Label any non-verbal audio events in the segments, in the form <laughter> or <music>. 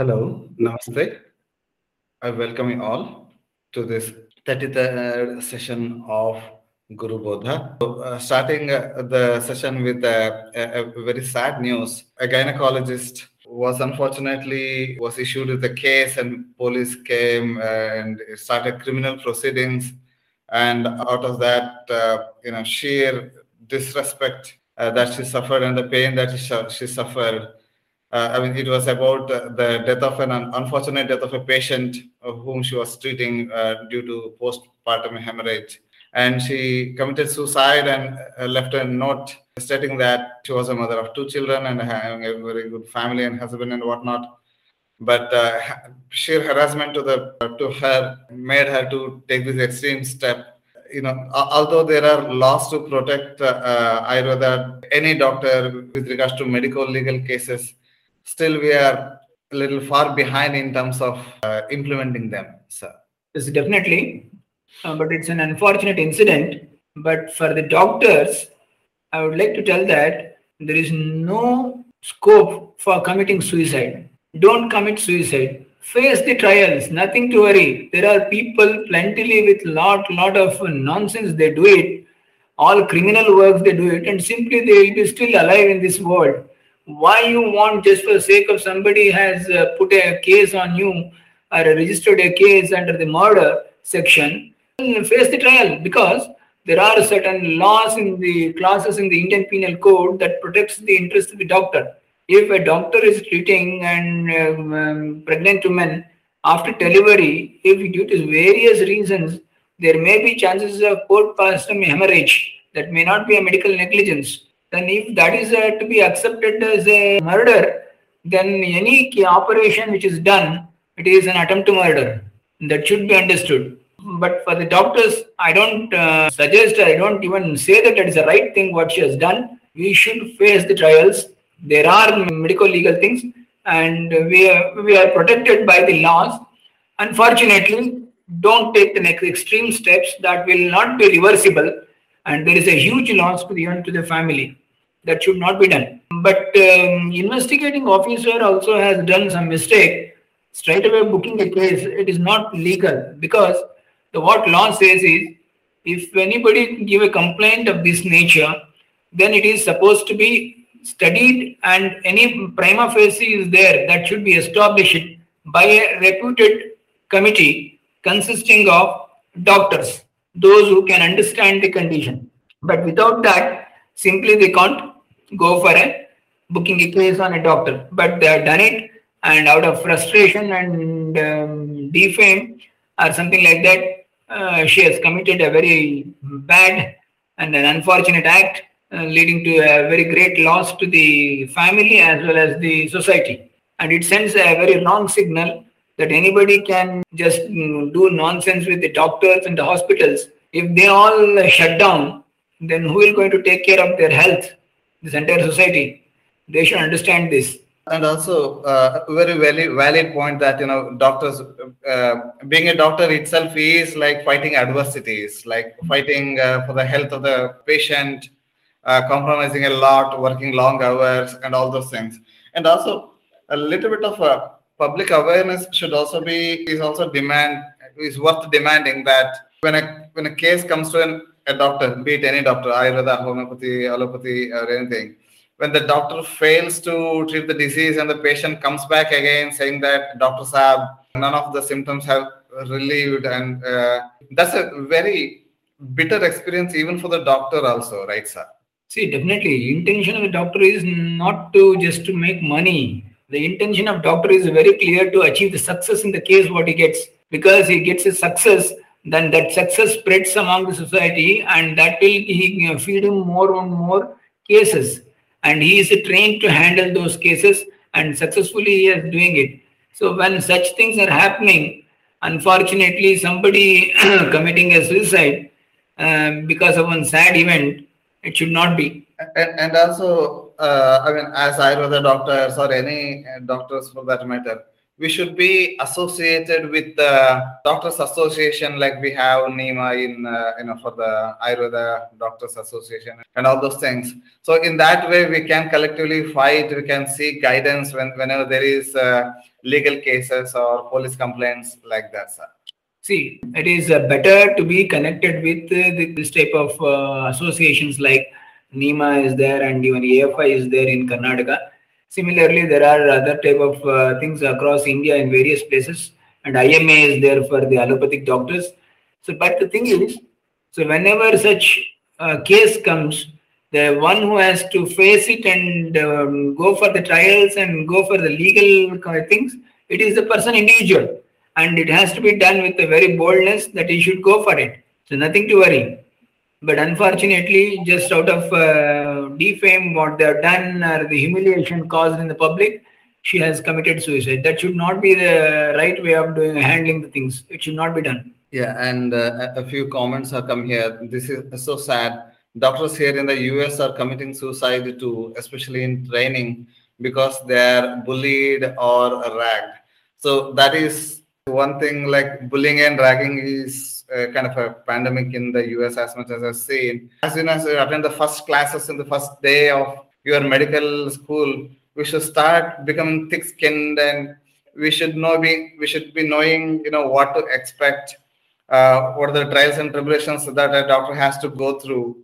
Hello, Namaste. I welcome you all to this 33rd session of Guru Bodha. So, uh, starting uh, the session with a, a, a very sad news. A gynecologist was unfortunately was issued with a case and police came and started criminal proceedings and out of that uh, you know sheer disrespect uh, that she suffered and the pain that she, she suffered uh, I mean, it was about uh, the death of an unfortunate death of a patient whom she was treating uh, due to postpartum hemorrhage. And she committed suicide and uh, left a note stating that she was a mother of two children and having a very good family and husband and whatnot. But uh, sheer harassment to the to her made her to take this extreme step you know, although there are laws to protect uh, Ayurveda, any doctor with regards to medical legal cases still we are a little far behind in terms of uh, implementing them sir. Yes definitely. Uh, but it's an unfortunate incident. But for the doctors i would like to tell that there is no scope for committing suicide. Don't commit suicide. Face the trials. Nothing to worry. There are people plentifully with lot lot of nonsense. They do it. All criminal works they do it. And simply they will be still alive in this world why you want just for the sake of somebody has uh, put a case on you or registered a case under the murder section face the trial. Because there are certain laws in the clauses in the indian penal code that protects the interest of the doctor. If a doctor is treating an um, um, pregnant woman after delivery if due to various reasons there may be chances of postpartum hemorrhage. That may not be a medical negligence then if that is uh, to be accepted as a murder, then any operation which is done, it is an attempt to murder. That should be understood. But for the doctors, I don't uh, suggest, I don't even say that it is the right thing what she has done. We should face the trials. There are medical legal things, and we are, we are protected by the laws. Unfortunately, don't take the next extreme steps that will not be reversible, and there is a huge loss to the to the family that should not be done. But um, investigating officer also has done some mistake. Straight away booking a case, it is not legal because the what law says is if anybody give a complaint of this nature, then it is supposed to be studied and any prima facie is there that should be established by a reputed committee consisting of doctors, those who can understand the condition. But without that, simply they can't go for a booking a case on a doctor. But they have done it and out of frustration and um, defame or something like that, uh, she has committed a very bad and an unfortunate act uh, leading to a very great loss to the family as well as the society. And it sends a very wrong signal that anybody can just do nonsense with the doctors and the hospitals. If they all shut down, then who is going to take care of their health? this entire society. They should understand this. And also, uh, a very valid, valid point that you know, doctors, uh, being a doctor itself is like fighting adversities, like fighting uh, for the health of the patient, uh, compromising a lot, working long hours, and all those things. And also, a little bit of a public awareness should also be is also demand is worth demanding that when a when a case comes to an a doctor, be it any doctor, Ayurveda, homeopathy, allopathy, or anything, when the doctor fails to treat the disease and the patient comes back again saying that doctors have none of the symptoms have relieved, and uh, that's a very bitter experience even for the doctor also, right, sir? See, definitely, intention of the doctor is not to just to make money. The intention of doctor is very clear to achieve the success in the case what he gets. Because he gets a success then that success spreads among the society and that will he, feed him more and more cases. And he is trained to handle those cases and successfully he is doing it. So when such things are happening unfortunately somebody <clears throat> committing a suicide uh, because of one sad event it should not be. And, and also uh, i mean as ayurveda doctors or any doctors for that matter we should be associated with the doctors association like we have NIMA in uh, you know for the ayurveda doctors association and all those things so in that way we can collectively fight we can seek guidance when whenever there is uh, legal cases or police complaints like that, sir? See, it is uh, better to be connected with uh, this type of uh, associations like NIMA is there and even AFI is there in Karnataka. Similarly, there are other type of uh, things across India in various places, and IMA is there for the allopathic doctors. So, but the thing is, so whenever such case comes, the one who has to face it and um, go for the trials and go for the legal things, it is the person individual, and it has to be done with a very boldness that he should go for it. So nothing to worry. But unfortunately, just out of uh, defame what they have done or the humiliation caused in the public, she has committed suicide. That should not be the right way of doing handling the things. It should not be done. Yeah, and uh, a few comments have come here. This is so sad. Doctors here in the US are committing suicide too, especially in training, because they are bullied or ragged. So that is one thing. Like bullying and ragging is uh, kind of a pandemic in the US as much as I've seen. As soon as you attend the first classes in the first day of your medical school, we should start becoming thick-skinned and we should know be we should be knowing you know what to expect uh, what are the trials and tribulations that a doctor has to go through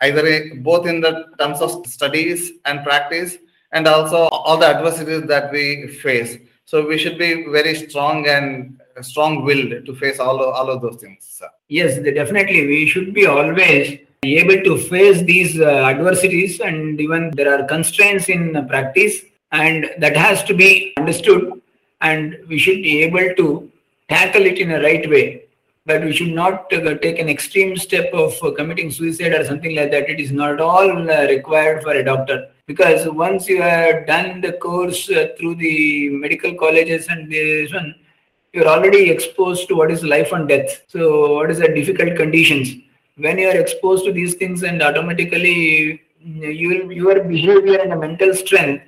either both in the terms of studies and practice and also all the adversities that we face so we should be very strong and strong will to face all of, all of those things. Yes, definitely. We should be always able to face these uh, adversities, and even there are constraints in practice, and that has to be understood, and we should be able to tackle it in a right way. But we should not uh, take an extreme step of uh, committing suicide or something like that. It is not all uh, required for a doctor because once you have done the course uh, through the medical colleges and this one, you're already exposed to what is life and death. So, what is the difficult conditions? When you are exposed to these things, and automatically you, your behavior and mental strength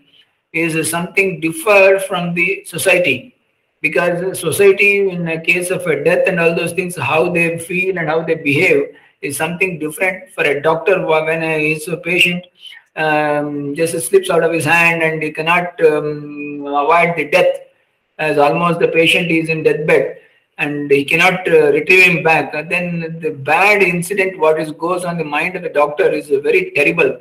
is something differ from the society. Because society, in a case of a death and all those things, how they feel and how they behave is something different for a doctor when he is a patient um, just slips out of his hand and he cannot um, avoid the death as almost the patient is in deathbed and he cannot uh, retrieve him back, uh, then the bad incident what is goes on the mind of the doctor is very terrible.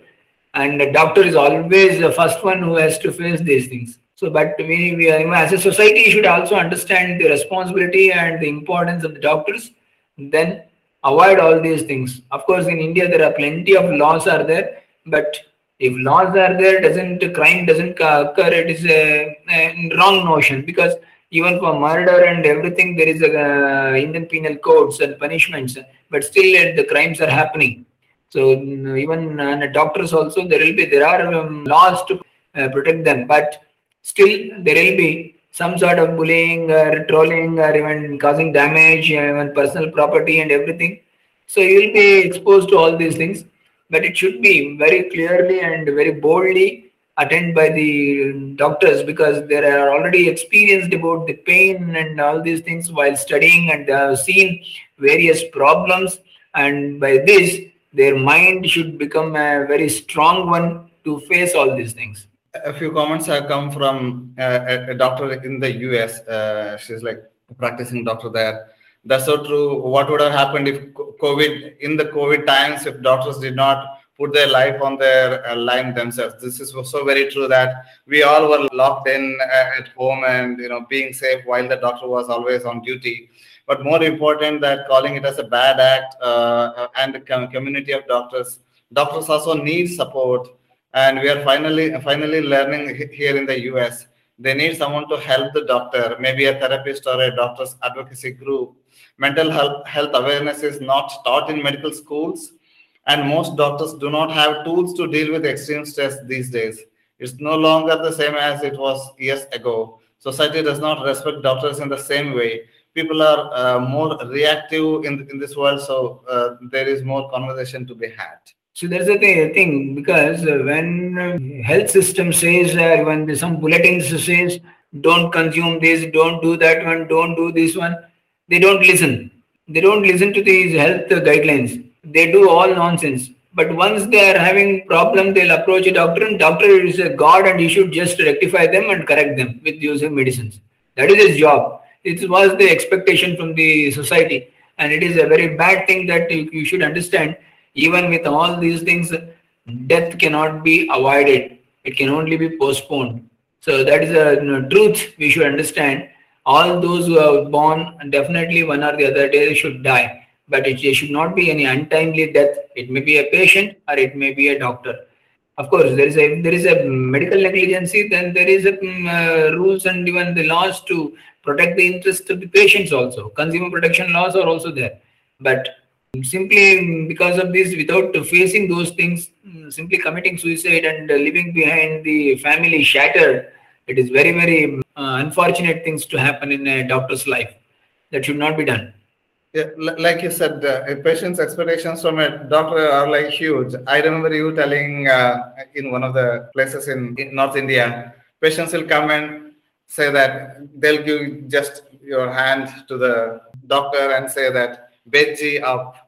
And the doctor is always the first one who has to face these things. So, but we, we as a society should also understand the responsibility and the importance of the doctors, then avoid all these things. Of course, in India there are plenty of laws are there, but if laws are there, doesn't crime doesn't occur, it is a, a wrong notion. Because even for murder and everything there is a uh, indian penal codes and punishments. But still uh, the crimes are happening. So even uh, doctors also there will be there are um, laws to uh, protect them. But still there will be some sort of bullying or trolling or even causing damage even personal property and everything. So you will be exposed to all these things but it should be very clearly and very boldly attended by the doctors because they are already experienced about the pain and all these things while studying and have seen various problems and by this their mind should become a very strong one to face all these things a few comments have come from uh, a, doctor in the US. Uh, she's like a practicing doctor there. That's so true. What would have happened if COVID, in the COVID times, if doctors did not put their life on their uh, line themselves? This is so very true that we all were locked in uh, at home and you know being safe while the doctor was always on duty. But more important that calling it as a bad act uh, and the com- community of doctors. Doctors also need support and we are finally finally learning here in the US. They need someone to help the doctor, maybe a therapist or a doctor's advocacy group. Mental health health awareness is not taught in medical schools, and most doctors do not have tools to deal with extreme stress these days. It's no longer the same as it was years ago. Society does not respect doctors in the same way. People are uh, more reactive in, in this world, so uh, there is more conversation to be had. So that's the thing because uh, when uh, health system says uh, when some bulletins says don't consume this, don't do that one, don't do this one, they don't listen. They don't listen to these health guidelines. They do all nonsense. But once they are having problem, they'll approach a doctor, and doctor is a god, and he should just rectify them and correct them with using medicines. That is his job. It was the expectation from the society, and it is a very bad thing that you should understand. Even with all these things, death cannot be avoided. It can only be postponed. So that is a you know, truth we should understand. All those who are born, definitely one or the other day should die but it, it should not be any untimely death. It may be a patient or it may be a doctor. Of course, there is a there is a medical negligence Then there is a um, uh, rules and even the laws to protect the interest of the patients. Also, consumer protection laws are also there. But simply because of this, without facing those things, simply committing suicide and leaving behind the family shattered, it is very very uh, unfortunate things to happen in a doctor's life. That should not be done. Yeah, like you said, uh, a patient's expectations from a doctor are like huge. I remember you telling uh, in one of the places in, in, North India, patients will come and say that they'll give just your hand to the doctor and say that Beji up,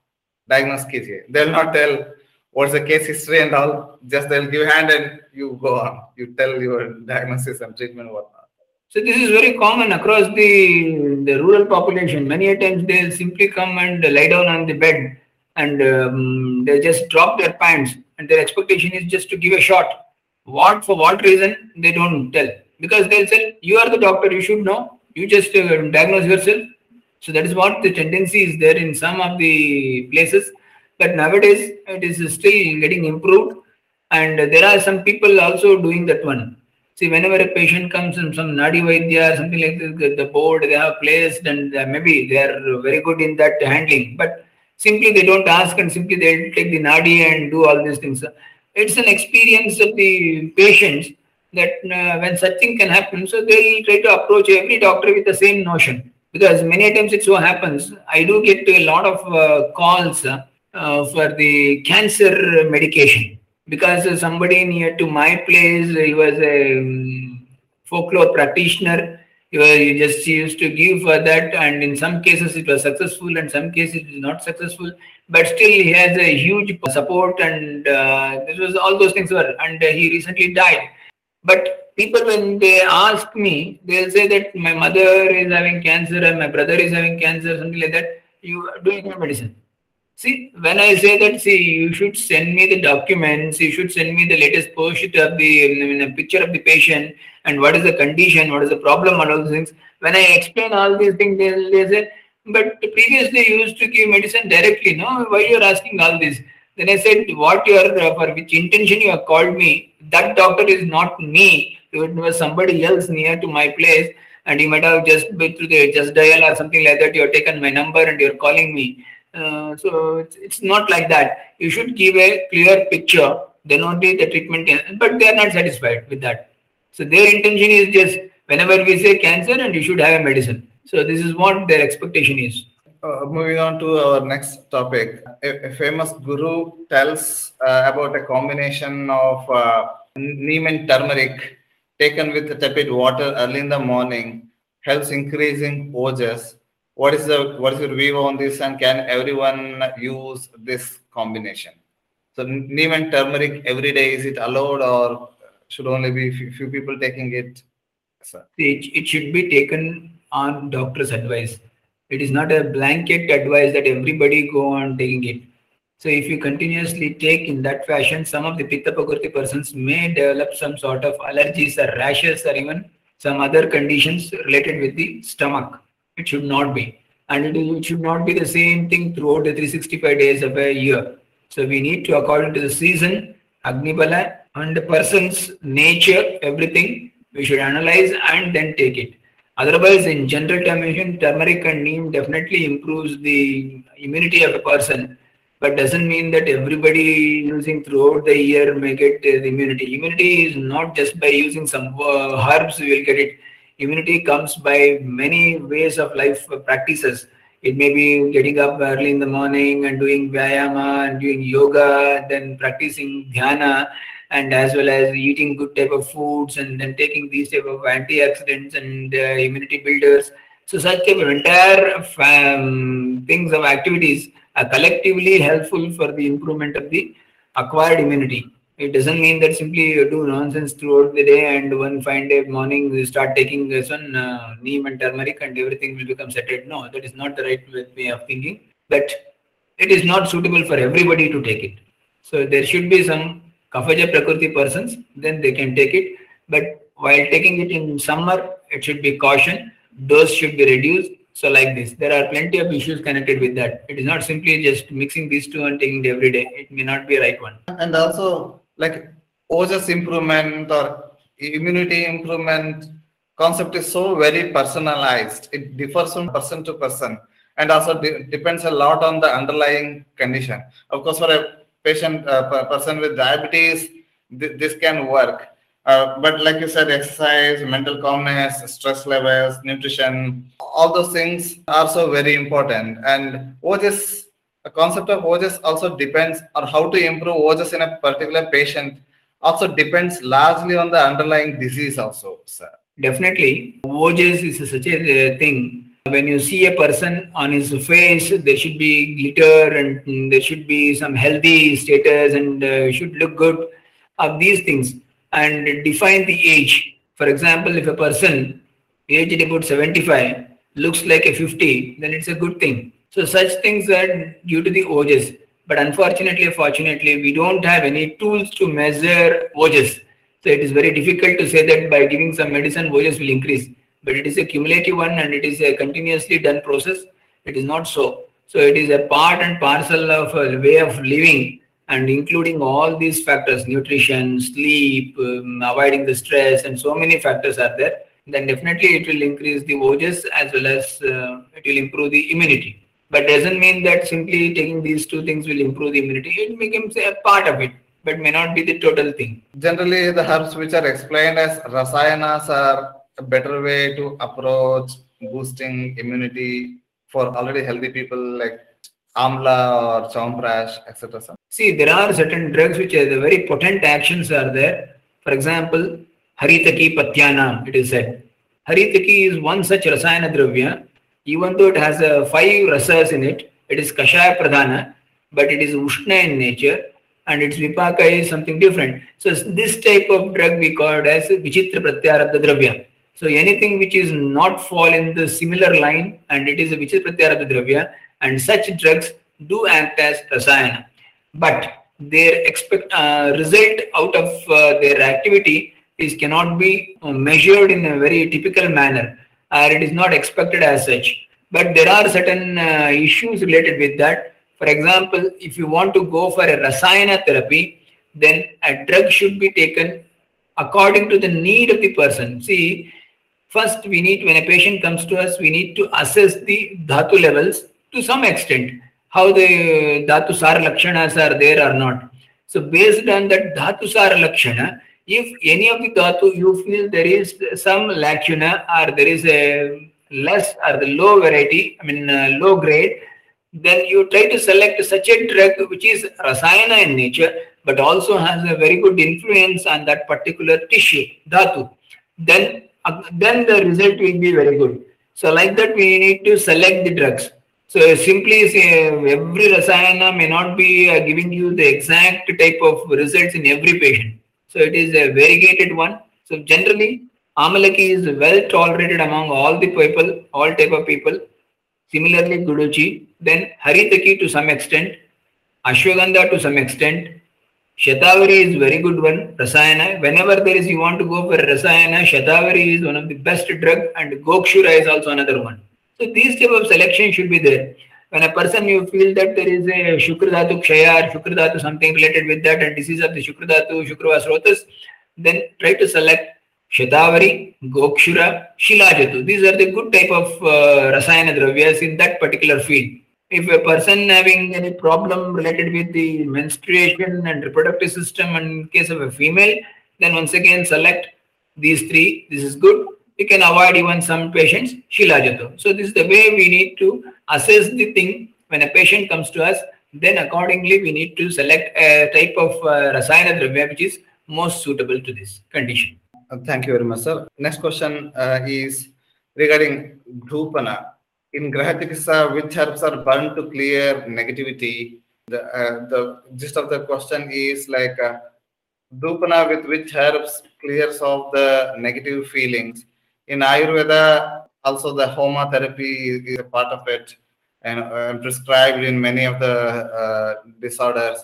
diagnose kijiye. They'll not tell what's the case history and all. Just they'll give hand and you go on. You tell your diagnosis and treatment whatnot. So this is very common across the, the rural population. Many times they'll simply come and lie down on the bed and um, they just drop their pants and their expectation is just to give a shot. What for what reason they don't tell because they'll say you are the doctor you should know you just uh, diagnose yourself. So that is what the tendency is there in some of the places. But nowadays it is still getting improved and there are some people also doing that one See, whenever a patient comes in some Nadi Vaidya or something like this, the board they have placed and uh, maybe they are very good in that handling, but simply they don't ask and simply they take the Nadi and do all these things. It's an experience of the patients that uh, when such thing can happen, so they'll try to approach every doctor with the same notion. Because many times it so happens, I do get a lot of uh, calls uh, for the cancer medication because somebody near to my place, he was a um, folklore practitioner. He, was, he just used to give for that, and in some cases it was successful, and some cases it was not successful. But still, he has a huge support, and uh, this was all those things were. And uh, he recently died. But people, when they ask me, they'll say that my mother is having cancer, and my brother is having cancer, something like that. You do you have medicine? See, when I say that, see, you should send me the documents, you should send me the latest post of the I mean, a picture of the patient and what is the condition, what is the problem, and all those things. When I explain all these things, they, they say, but previously you used to give medicine directly, no? Why you are asking all this? Then I said, what you are, uh, for which intention you have called me, that doctor is not me. It was somebody else near to my place and you might have just been through the just dial or something like that. You have taken my number and you're calling me uh, so it's, it's not like that. You should give a clear picture, then only the treatment but they are not satisfied with that. So their intention is just whenever we say cancer and you should have a medicine. So this is what their expectation is. Uh, moving on to our next topic, a, a famous guru tells uh, about a combination of uh, neem and turmeric taken with tepid water early in the morning helps increasing ojas. What is the what is your view on this and can everyone use this combination? So neem and turmeric every day is it allowed or should only be few, few people taking it? It, it should be taken on doctor's advice it is not a blanket advice that everybody go on taking it so if you continuously take in that fashion some of the pitta prakriti persons may develop some sort of allergies or rashes or even some other conditions related with the stomach it should not be. And it, should not be the same thing throughout the 365 days of a year. So we need to, according to the season, Agni Bala and the person's nature, everything, we should analyze and then take it. Otherwise, in general termination, turmeric and neem definitely improves the immunity of a person, but doesn't mean that everybody using throughout the year may get uh, the immunity. Immunity is not just by using some uh, herbs we will get it immunity comes by many ways of life practices. It may be getting up early in the morning and doing vyayama and doing yoga, then practicing dhyana, and as well as eating good type of foods and then taking these type of antioxidants and uh, immunity builders. So such type of entire um, things of activities are collectively helpful for the improvement of the acquired immunity. It doesn't mean that simply you do nonsense throughout the day and one fine day morning you start taking this one uh, neem and turmeric and everything will become settled. No, that is not the right way of thinking. But it is not suitable for everybody to take it. So there should be some Kaphaja Prakriti persons, then they can take it. But while taking it in summer, it should be caution. Dose should be reduced. So like this, there are plenty of issues connected with that. It is not simply just mixing these two and taking it every day. It may not be a right one. And also like Ojas improvement or immunity improvement concept is so very personalized. It differs from person to person and also de- depends a lot on the underlying condition. Of course, for a patient, uh, person with diabetes, th- this can work. Uh, but like you said, exercise, mental calmness, stress levels, nutrition, all those things are so very important. And Ojas, the concept of Ojas also depends on how to improve Ojas in a particular patient also depends largely on the underlying disease also, sir. Definitely, Ojas is such a thing. When you see a person on his face, there should be glitter and there should be some healthy status and uh, should look good of these things and define the age. For example, if a person aged about 75 looks like a 50, then it's a good thing. So such things are due to the Ojas. But unfortunately, fortunately, we don't have any tools to measure Ojas. So it is very difficult to say that by giving some medicine, Ojas will increase. But it is a cumulative one and it is a continuously done process. It is not so. So it is a part and parcel of a way of living and including all these factors nutrition sleep um, avoiding the stress and so many factors are there then definitely it will increase the Ojas as well as uh, it will improve the immunity but doesn't mean that simply taking these two things will improve the immunity it becomes a part of it but may not be the total thing generally the herbs which are explained as rasayanas are a better way to approach boosting immunity for already healthy people like amla or chyawanprash etc See, there are certain drugs which are the very potent actions are there. For example, Haritaki Patyanam, it is said. Haritaki is one such Rasayana Dravya. Even though it has uh, five rasas in it, it is Kashaya Pradhana, but it is Ushna in nature and its Vipaka is something different. So this type of drug we call it as Vichitra Pratyarabdha Dravya. So anything which is not fall in the similar line and it is a Vichitra Pratyarabdha Dravya and such drugs do act as Rasayana but their expect uh, result out of uh, their activity is cannot be uh, measured in a very typical manner or it is not expected as such. But there are certain uh, issues related with that. For example if you want to go for a rasayana therapy then a drug should be taken according to the need of the person. See first we need when a patient comes to us we need to assess the dhatu levels to some extent how the Dhatu Sara Lakshanas are there or not. So based on that Dhatu Sara Lakshana, if any of the Dhatu you feel there is some lacuna or there is a less or the low variety, I mean uh, low grade, then you try to select such a drug which is rasayana in nature but also has a very good influence on that particular tissue, dhatu. Then, then the result will be very good. So like that we need to select the drugs. So simply say every rasayana may not be uh, giving you the exact type of results in every patient. So it is a variegated one. So generally, Amalaki is well tolerated among all the people, all type of people. Similarly, Guduchi, then Haritaki to some extent, Ashwagandha to some extent, Shatavari is very good one, Rasayana. Whenever there is you want to go for Rasayana, Shatavari is one of the best drug and Gokshura is also another one. So these type of selection should be there. When a person you feel that there is a Shukradhatu Kshaya or Shukradhatu something related with that and disease of the Shukradhatu, Shukravasrotas, then try to select Shatavari, Gokshura, Shilajatu. These are the good type of uh, Rasayana Dravyas in that particular field. If a person having any problem related with the menstruation and reproductive system and in case of a female, then once again select these three. This is good we can avoid even some patients Shilajatu. So this is the way we need to assess the thing when a patient comes to us. Then accordingly we need to select a type of uh, Rasayana Dravya which is most suitable to this condition. Uh, thank you very much, sir. Next question uh, is regarding Dhupana. In Grahachikitsa, which herbs are burned to clear negativity The, uh, the gist of the question is like uh, Dhupana with which herbs clears off the negative feelings. In Ayurveda, also the Homa therapy is a part of it and uh, prescribed in many of the uh, disorders.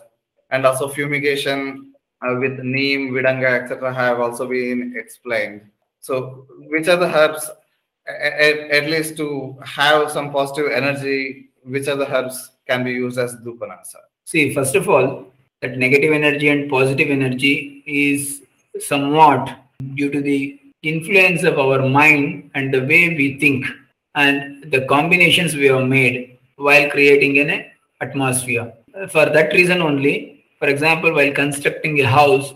And also fumigation uh, with neem, vidanga, etc. have also been explained. So, which are the herbs, at, at least to have some positive energy, which are the herbs can be used as Dhupana, sir? See, first of all, that negative energy and positive energy is somewhat due to the influence of our mind and the way we think and the combinations we have made while creating an atmosphere. For that reason only, for example, while constructing a house,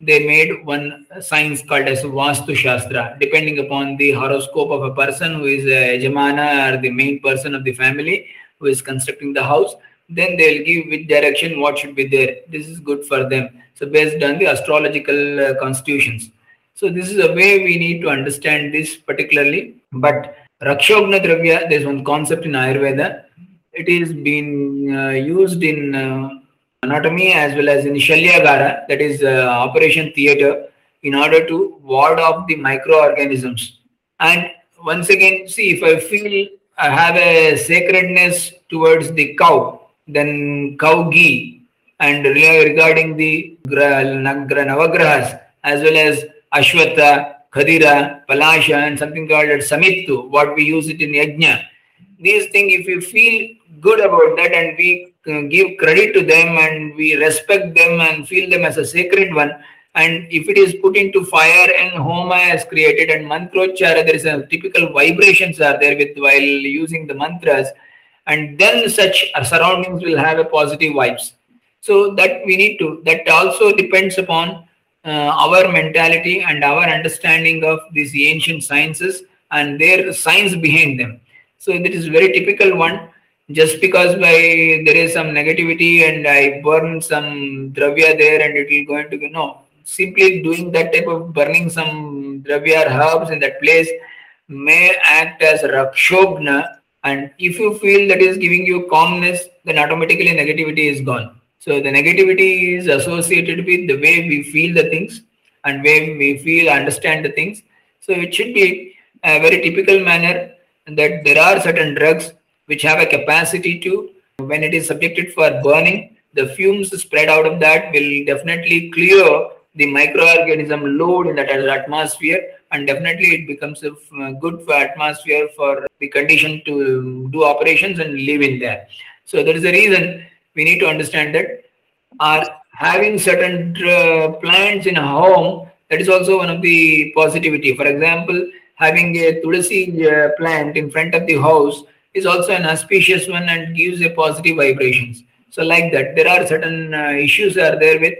they made one science called as Vastu Shastra, depending upon the horoscope of a person who is a Yajamana or the main person of the family who is constructing the house. Then they'll give which direction what should be there. This is good for them. So, based on the astrological uh, constitutions. So, this is a way we need to understand this particularly. But Rakshogna Dravya, there's one concept in Ayurveda. It is being uh, used in uh, anatomy as well as in Shalyagara, that is uh, operation theater, in order to ward off the microorganisms. And once again, see if I feel I have a sacredness towards the cow, then cow ghee, and regarding the navagrahas as well as Ashwattha, Khadira, Palasha, and something called Samittu, what we use it in Yajna. These things, if you feel good about that and we give credit to them and we respect them and feel them as a sacred one, and if it is put into fire and Homa has created and Mantrochara, there is a typical vibrations are there with while using the mantras, and then such surroundings will have a positive vibes. So that we need to, that also depends upon uh, our mentality and our understanding of these ancient sciences and their science behind them. So that is very typical one. Just because by there is some negativity and I burn some dravya there and it will going to be no. Simply doing that type of burning some dravya or herbs in that place may act as rakshogna and if you feel that is giving you calmness then automatically negativity is gone so the negativity is associated with the way we feel the things and way we feel understand the things. So it should be a very typical manner that there are certain drugs which have a capacity to, when it is subjected for burning, the fumes spread out of that will definitely clear the microorganism load in that atmosphere and definitely it becomes a good for atmosphere for the condition to do operations and live in there. So there is a reason we need to understand that are having certain uh, plants in a home that is also one of the positivity for example having a tulsi uh, plant in front of the house is also an auspicious one and gives a positive vibrations. So like that there are certain uh, issues are there with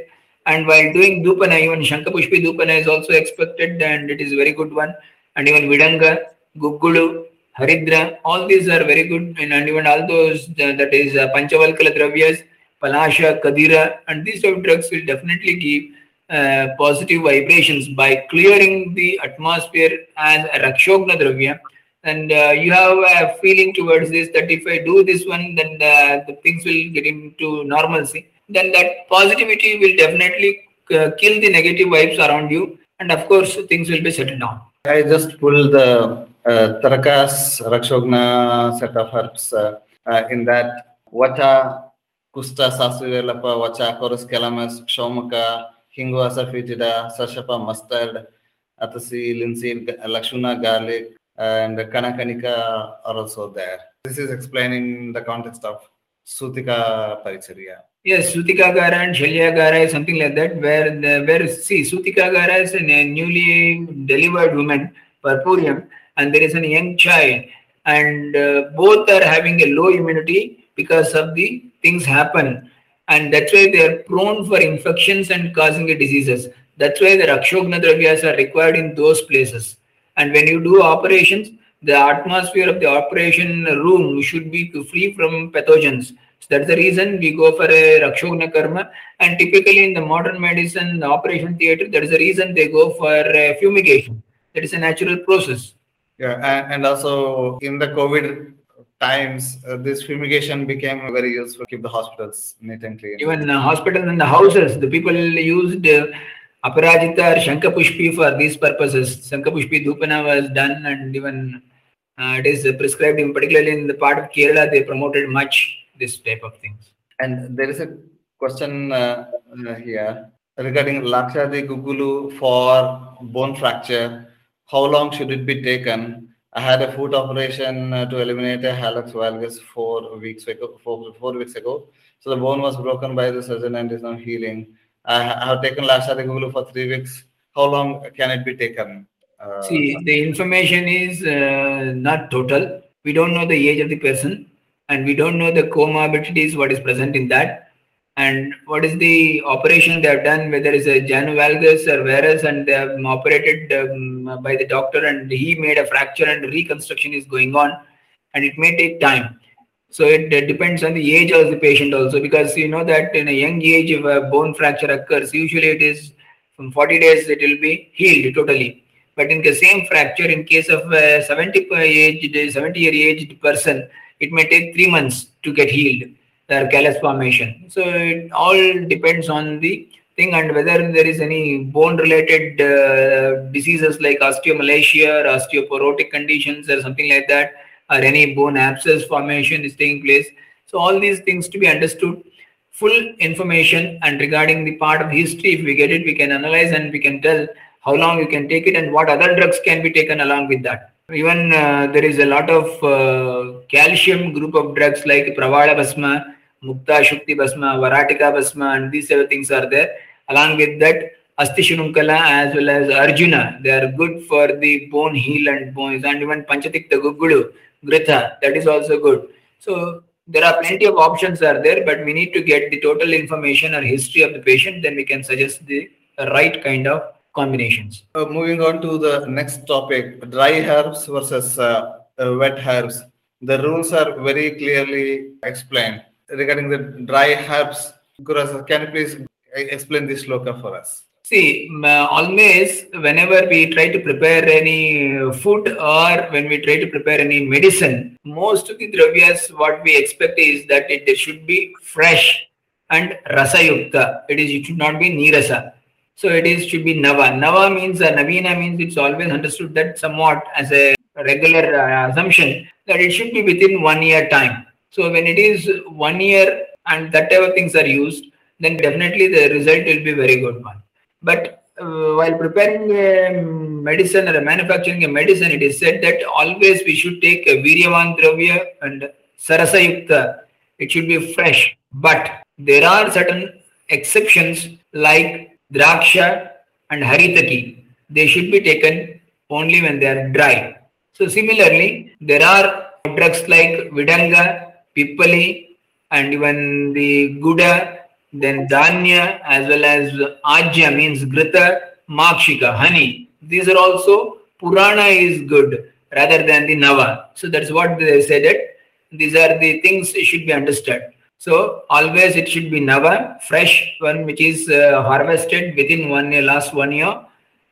and while doing dhupana even shankapushpi dhupana is also expected and it is a very good one. And even vidanga guggulu Haridra, all these are very good, and even all those uh, that is uh, Panchavalkala Dravyas, Palasha, Khadira, and these type of drugs will definitely give uh, positive vibrations by clearing the atmosphere as a Rakshogna Dravya. And uh, you have a feeling towards this that if I do this one, then the, the things will get into normalcy. Then that positivity will definitely uh, kill the negative vibes around you, and of course, things will be settled down. I just pulled the uh, Tarakas Rakshogna set of herbs uh, uh, in that Vacha, Kusta, Sasuvelapa, Vacha, Acorus Calamus, Shomaka, Hingu Asafetida, Sashapa, Mustard, Atasi, linseed, Lashuna, garlic, and the Kanakanika are also there. This is explaining the context of Sutika Paricharya. Yes, Sutikagara and Shalyagara is something like that, where the, where see Sutikagara is a newly delivered woman, Puerperium, and there is a young child, and uh, both are having a low immunity because of the things happen, and that's why they are prone for infections and causing diseases. That's why the Rakshogna Dravyas are required in those places. And when you do operations, the atmosphere of the operation room should be free from pathogens so that's the reason we go for a Rakshogna Karma. And typically in the modern medicine, the operation theater, that is the reason they go for fumigation. That is a natural process. Yeah, and, and also in the COVID times, uh, this fumigation became very useful to keep the hospitals neat and clean. Even uh, hospitals and the houses, the people used uh, Aparajita or Shankapushpi for these purposes. Shankapushpi Dhupana was done and even uh, it is prescribed, in particularly in the part of Kerala, they promoted much this type of things. And there is a question uh, uh, here regarding Lakshadi Guggulu for bone fracture. How long should it be taken? I had a foot operation uh, to eliminate a hallux valgus four weeks ago. Four, four weeks ago, so the bone was broken by the surgeon and is now healing. I have taken Lakshadi Guggulu for three weeks. How long can it be taken? Uh, See, the information is uh, not total. We don't know the age of the person, and we don't know the comorbidities what is present in that and what is the operation they have done, whether it's a genu valgus or varus, and they have operated um, by the doctor, and he made a fracture, and reconstruction is going on, and it may take time. So it, depends on the age of the patient also, because you know that in a young age, if a bone fracture occurs, usually it is from 40 days it will be healed totally. But in the same fracture, in case of a 70 age, 70 year aged person, it may take three months to get healed their callus formation. So it all depends on the thing and whether there is any bone related uh, diseases like osteomalacia or osteoporotic conditions or something like that or any bone abscess formation is taking place. So all these things to be understood full information and regarding the part of history if we get it we can analyze and we can tell how long you can take it and what other drugs can be taken along with that even uh, there is a lot of uh, calcium group of drugs like pravala bhasma Mukta Shukti Bhasma, Varatika Bhasma, and these other things are there. Along with that, Asthishrinkhala as well as Arjuna, they are good for the bone heal and bones, and even Panchatikta Guggulu, Gritha, that is also good. So there are plenty of options are there, but we need to get the total information or history of the patient, then we can suggest the right kind of combinations. Uh, moving on to the next topic, dry herbs versus uh, uh, wet herbs. The rules are very clearly explained regarding the dry herbs. Can you please explain this sloka for us? See, always whenever we try to prepare any food or when we try to prepare any medicine, most of the dravyas, what we expect is that it should be fresh and rasayukta. It is it should not be nirasa. So it is should be nava. Nava means uh, navina means it's always understood that somewhat as a regular uh, assumption that it should be within one year time. So when it is one year and that type of things are used, then definitely the result will be very good one. But uh, while preparing a medicine or manufacturing a medicine, it is said that always we should take a Viryavan Dravya and Sarasayukta. It should be fresh. But there are certain exceptions like Draksha and Haritaki. They should be taken only when they are dry. So similarly, there are drugs like Vidanga, Pippali, and even the Guda, then Dhanya, as well as Ajya means Grita, Makshika, honey. These are also Purana is good rather than the Nava. So that's what they say that these are the things should be understood. So always it should be Nava, fresh one which is uh, harvested within one year, last one year,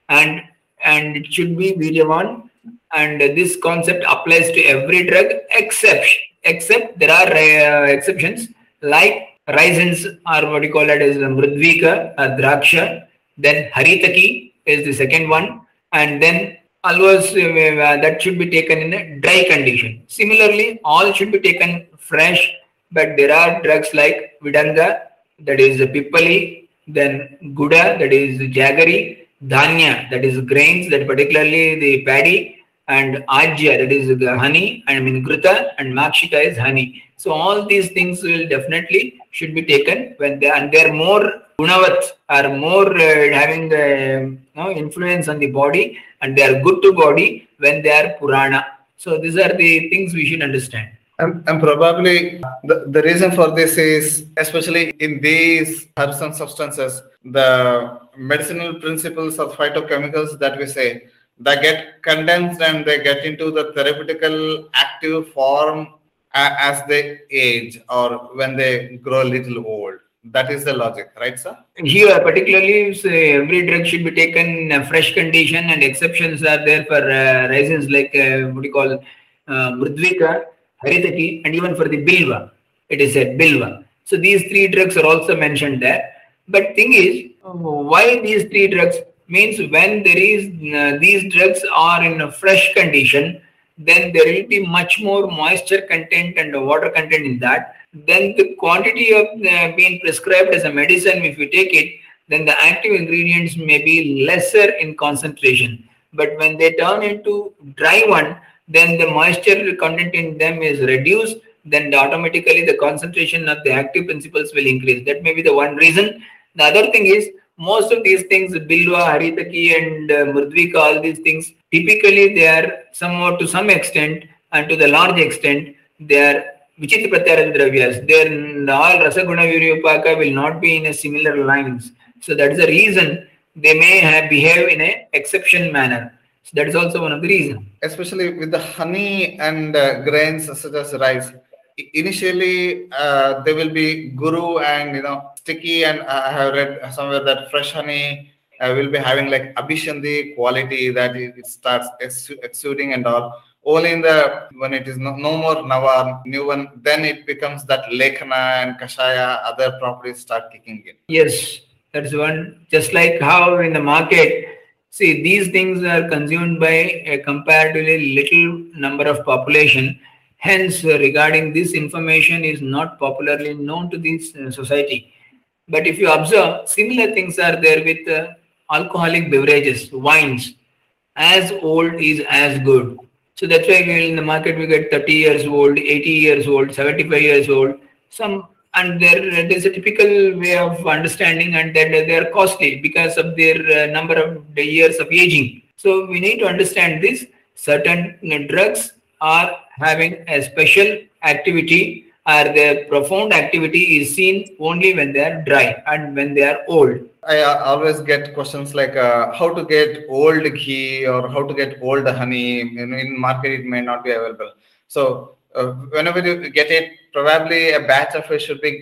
and and it should be Viryavan. And this concept applies to every drug except except there are uh, exceptions like raisins are what you call it is mridvika or draksha. Then haritaki is the second one, and then alwas uh, that should be taken in a dry condition. Similarly, all should be taken fresh, but there are drugs like vidanga, that is pippali, then guda, that is jaggery, dhanya, that is grains, that particularly the paddy, and ajya that is the honey and I mean gruta and makshika is honey so all these things will definitely should be taken when they and they're more gunavat are more uh, having the you know, influence on the body and they are good to body when they are purana. So these are the things we should understand. And, and probably the, the reason for this is especially in these herbs and substances the medicinal principles of phytochemicals that we say they get condensed and they get into the therapeutical active form as they age or when they grow a little old. That is the logic, right, sir? Here, particularly, say, every drug should be taken fresh condition, and exceptions are there for uh, like uh, what do you call uh, mridvika Haritaki, and even for the Bilva. It is said Bilva. So these three drugs are also mentioned there. But thing is, why these three drugs? Means when there is uh, these drugs are in a fresh condition, then there will be much more moisture content and water content in that. Then the quantity of uh, being prescribed as a medicine, if you take it, then the active ingredients may be lesser in concentration. But when they turn into dry one, then the moisture content in them is reduced. Then automatically the concentration of the active principles will increase. That may be the one reason. The other thing is most of these things, Bilwa, Haritaki, and uh, Mridvika, all these things, typically they are somewhat to some extent and to the large extent, they are Vichitra Pratyara Dravyas. Their all Rasaguna Viryupaka will not be in a similar lines. So that is the reason they may have behave in a exception manner. So that is also one of the reasons. Especially with the honey and uh, grains such as rice. Initially, uh, they will be guru and you know sticky, and I have read somewhere that fresh honey uh, will be having like abhishandi quality that it, starts exuding and all. Only in the when it is no, no more navar new one, then it becomes that lekhana and kashaya, other properties start kicking in. Yes, that's one. Just like how in the market, see these things are consumed by a comparatively little number of population. Hence, regarding this information is not popularly known to this uh, society. But if you observe, similar things are there with uh, alcoholic beverages, wines. As old is as good. So that's why in the market we get 30 years old, 80 years old, 75 years old. Some and there there is a typical way of understanding and that they are costly because of their uh, number of the years of aging so we need to understand this certain drugs are having a special activity or the profound activity is seen only when they are dry and when they are old. I uh, always get questions like uh, how to get old ghee or how to get old honey in, in market it may not be available. So uh, whenever you get it, probably a batch of it should be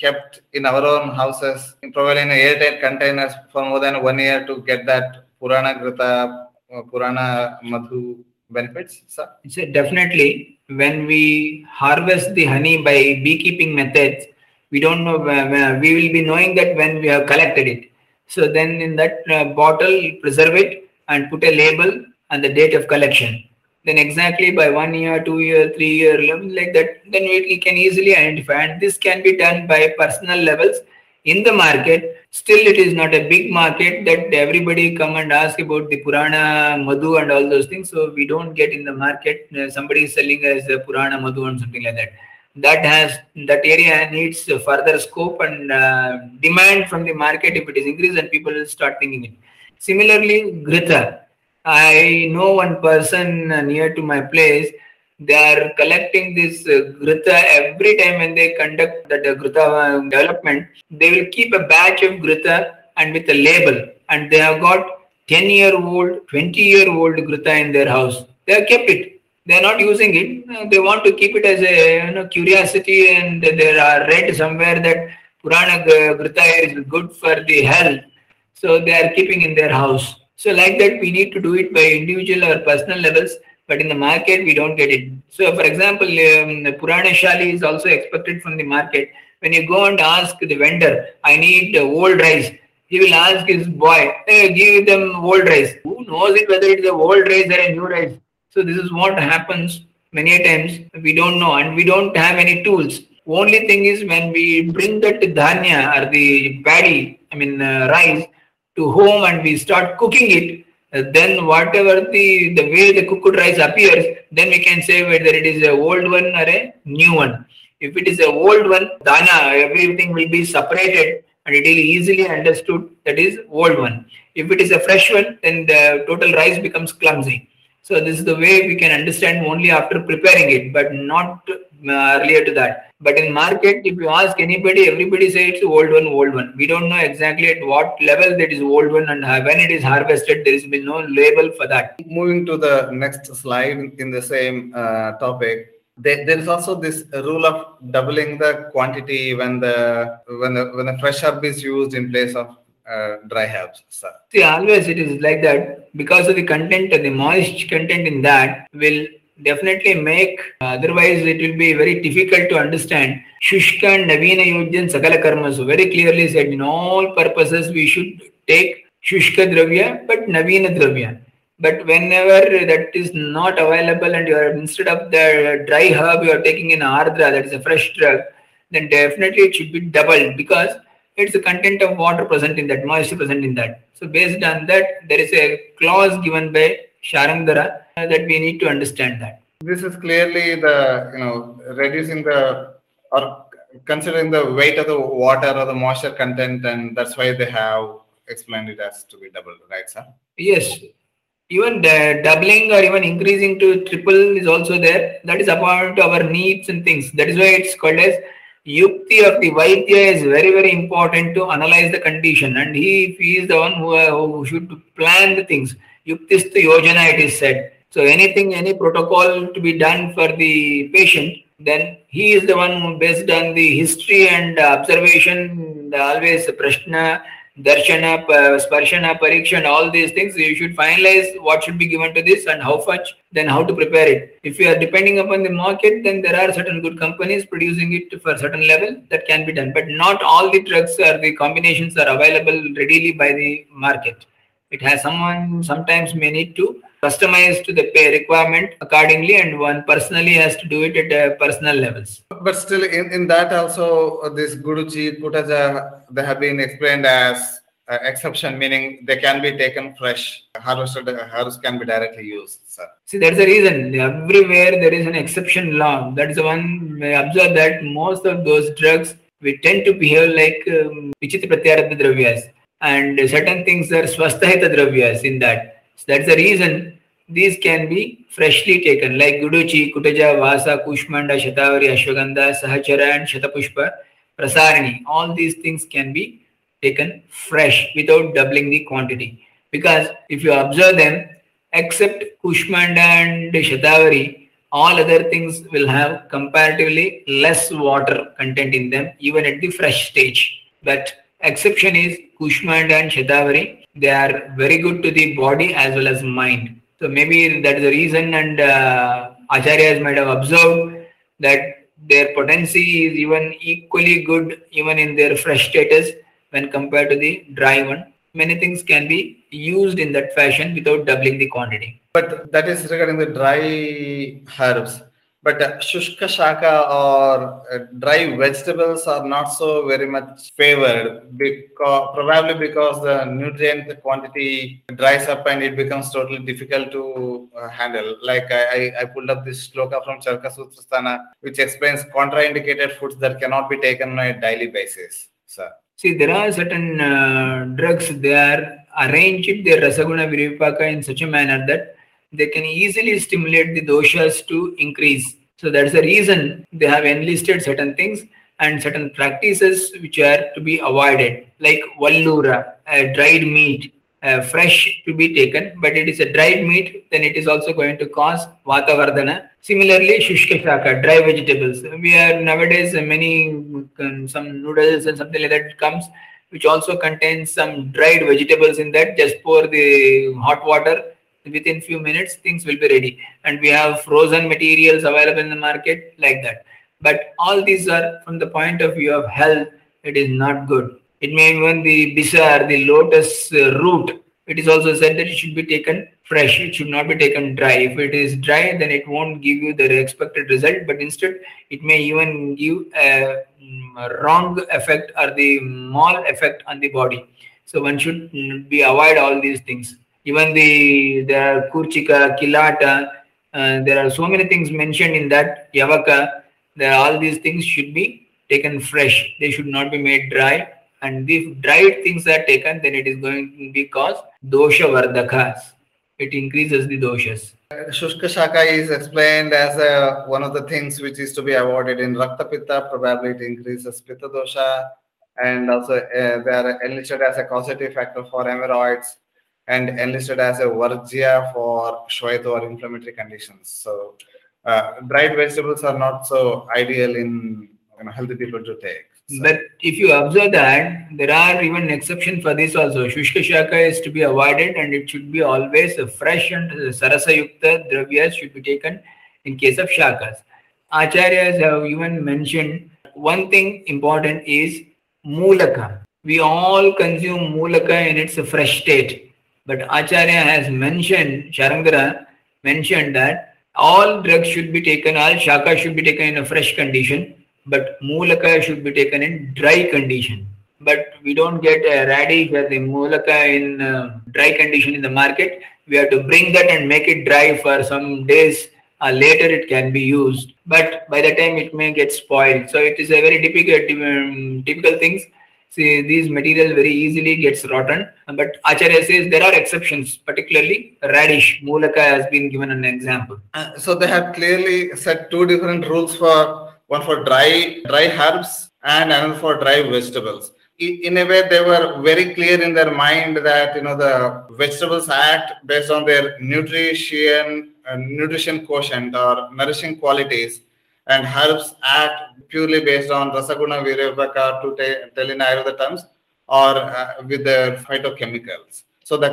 kept in our own houses, probably in airtight containers for more than one year to get that Purana Grita, uh, Purana Madhu benefits, sir? So definitely, when we harvest the honey by beekeeping methods, we don't know, we will be knowing that when we have collected it. So then in that uh, bottle, preserve it and put a label and the date of collection then exactly by one year, two year, three year, like that, then we can easily identify. And this can be done by personal levels in the market. Still, it is not a big market that everybody come and ask about the Purana Madhu and all those things. So we don't get in the market. Uh, somebody is selling as a Purana Madhu and something like that. That has that area needs further scope and uh, demand from the market. If it is increased, and people will start thinking it. Similarly, Grita I know one person near to my place. They are collecting this uh, Grita every time when they conduct the uh, Grita uh, development. They will keep a batch of Grita and with a label, and they have got 10 year old, 20 year old Grita in their house. They have kept it. They are not using it. Uh, they want to keep it as a you know, curiosity, and there are read somewhere that Purana Grita is good for the health. So they are keeping in their house. So like that, we need to do it by individual or personal levels, but in the market, we don't get it. So for example, um, Purana Shali is also expected from the market. When you go and ask the vendor, I need uh, old rice, he will ask his boy, hey, give them old rice. Who knows it whether it is a old rice or a new rice? So this is what happens many times. We don't know and we don't have any tools. Only thing is when we bring that dhanya or the paddy, I mean uh, rice, to home and we start cooking it, then whatever the, the way the cooked rice appears, then we can say whether it is a old one or a new one. If it is a old one, dana, everything will be separated and it will easily understood that is old one. If it is a fresh one, then the total rice becomes clumsy. So this is the way we can understand only after preparing it, but not uh, earlier to that. But in market, if you ask anybody, everybody says it's old one, old one. We don't know exactly at what level that is old one and when it is harvested. There is been no label for that. Moving to the next slide in the same uh, topic. There, there is also this rule of doubling the quantity when the when the when the fresh herb is used in place of uh, dry herbs. Sir. See, always it is like that because of the content, the moist content in that will definitely make, otherwise it will be very difficult to understand. Shushka and Navina Yujyan Sakala Karma. So very clearly said, in all purposes we should take Shushka Dravya, but Navina Dravya. But whenever that is not available and you are instead of the dry herb you are taking in Ardra, that is a fresh drug, then definitely it should be doubled because it's the content of water present in that, moisture present in that. So based on that, there is a clause given by Sharangadhara uh, that we need to understand that. This is clearly the, you know, reducing the, or considering the weight of the water or the moisture content and that's why they have explained it as to be doubled, right sir? Yes, even the doubling or even increasing to triple is also there. That is to our needs and things. That is why it's called as yukti of the Vaidya is very, very important to analyze the condition. And he, he is the one who, uh, who should plan the things. Yuktistu yojana, it is said. So anything, any protocol to be done for the patient, then he is the one who based on the history and observation, always prashna, darshana, uh, sparshana, pariksha, and all these things, you should finalize what should be given to this and how much, then how to prepare it. If you are depending upon the market, then there are certain good companies producing it for a certain level that can be done. But not all the drugs or the combinations are available readily by the market. It has someone sometimes may need to customize to the pay requirement accordingly and one personally has to do it at uh, personal levels. But still in, in that also uh, this guduchi kutaja they have been explained as uh, exception meaning they can be taken fresh harvested herbs can be directly used sir. see that's the reason. Everywhere there is an exception law. That is the one may observe that most of those drugs we tend to behave like um, vichitra dravyas. And certain things are swasthahita dravyas in that. So that's the reason these can be freshly taken like Guduchi, Kutaja, Vasa, Kushmanda, Shatavari, Ashwagandha, Sahachara and Shatapushpa, Prasarani. All these things can be taken fresh without doubling the quantity. Because if you observe them, except Kushmanda and Shatavari, all other things will have comparatively less water content in them even at the fresh stage. But exception is Kushmanda and Shatavari they are very good to the body as well as mind. So maybe that is the reason, and uh, acharyas might have observed that their potency is even equally good even in their fresh status when compared to the dry one. Many things can be used in that fashion without doubling the quantity. But that is regarding the dry herbs. But uh, shushka shaka or uh, dry vegetables are not so very much favored because probably because the nutrient quantity dries up and it becomes totally difficult to uh, handle. Like I, I pulled up this sloka from Charaka Sutrasthana, which explains contraindicated foods that cannot be taken on a daily basis. So. See, there are certain uh, drugs, they are arranged, their rasaguna viripaka in such a manner that they can easily stimulate the doshas to increase. So that's the reason they have enlisted certain things and certain practices which are to be avoided, like vallura, a dried meat, uh, fresh to be taken, but it is a dried meat, then it is also going to cause vatavardhana. Similarly, shushka shaka, dry vegetables. We are nowadays uh, many um, some noodles and something like that comes, which also contains some dried vegetables in that. Just pour the hot water within few minutes things will be ready. And we have frozen materials available in the market like that. But all these are from the point of view of health it is not good. It may even the bisar the lotus uh, root. It is also said that it should be taken fresh. It should not be taken dry. If it is dry then it won't give you the expected result. But instead it may even give a, mm, wrong effect or the mal effect on the body. So one should mm, be avoid all these things even the are kurchika, kilata, uh, there are so many things mentioned in that yavaka. There all these things should be taken fresh. They should not be made dry. And if dried things are taken, then it is going to be cause dosha vardakas. It increases the doshas. Shushka Shaka is explained as a, one of the things which is to be avoided in Rakta Pitta. Probably it increases Pitta dosha, and also uh, they are enlisted as a causative factor for hemorrhoids and enlisted as a varjya for Shwaita or inflammatory conditions. So uh, dried vegetables are not so ideal in you know, healthy people to take. So. But if you observe that, there are even exceptions for this also. Shushka Shaka is to be avoided and it should be always fresh and sarasa yukta dravyas should be taken in case of shakas. Acharyas have even mentioned one thing important is mulaka. We all consume mulaka in its fresh state. But Acharya has mentioned, Sharangadhara mentioned that all drugs should be taken, all shaka should be taken in a fresh condition, but mulaka should be taken in dry condition. But we don't get a radish or the mulaka in uh, dry condition in the market. We have to bring that and make it dry for some days. Uh, later it can be used, but by the time it may get spoiled. So it is a very typical um, typical things. See, these materials very easily gets rotten. But Acharya says there are exceptions, particularly radish. Mulaka has been given an example. Uh, so they have clearly set two different rules for one for dry dry herbs and another for dry vegetables in a way they were very clear in their mind that you know the vegetables act based on their nutrition uh, nutrition quotient or nourishing qualities and herbs act purely based on rasaguna virabhaka to tell in ayurveda terms or uh, with the phytochemicals so the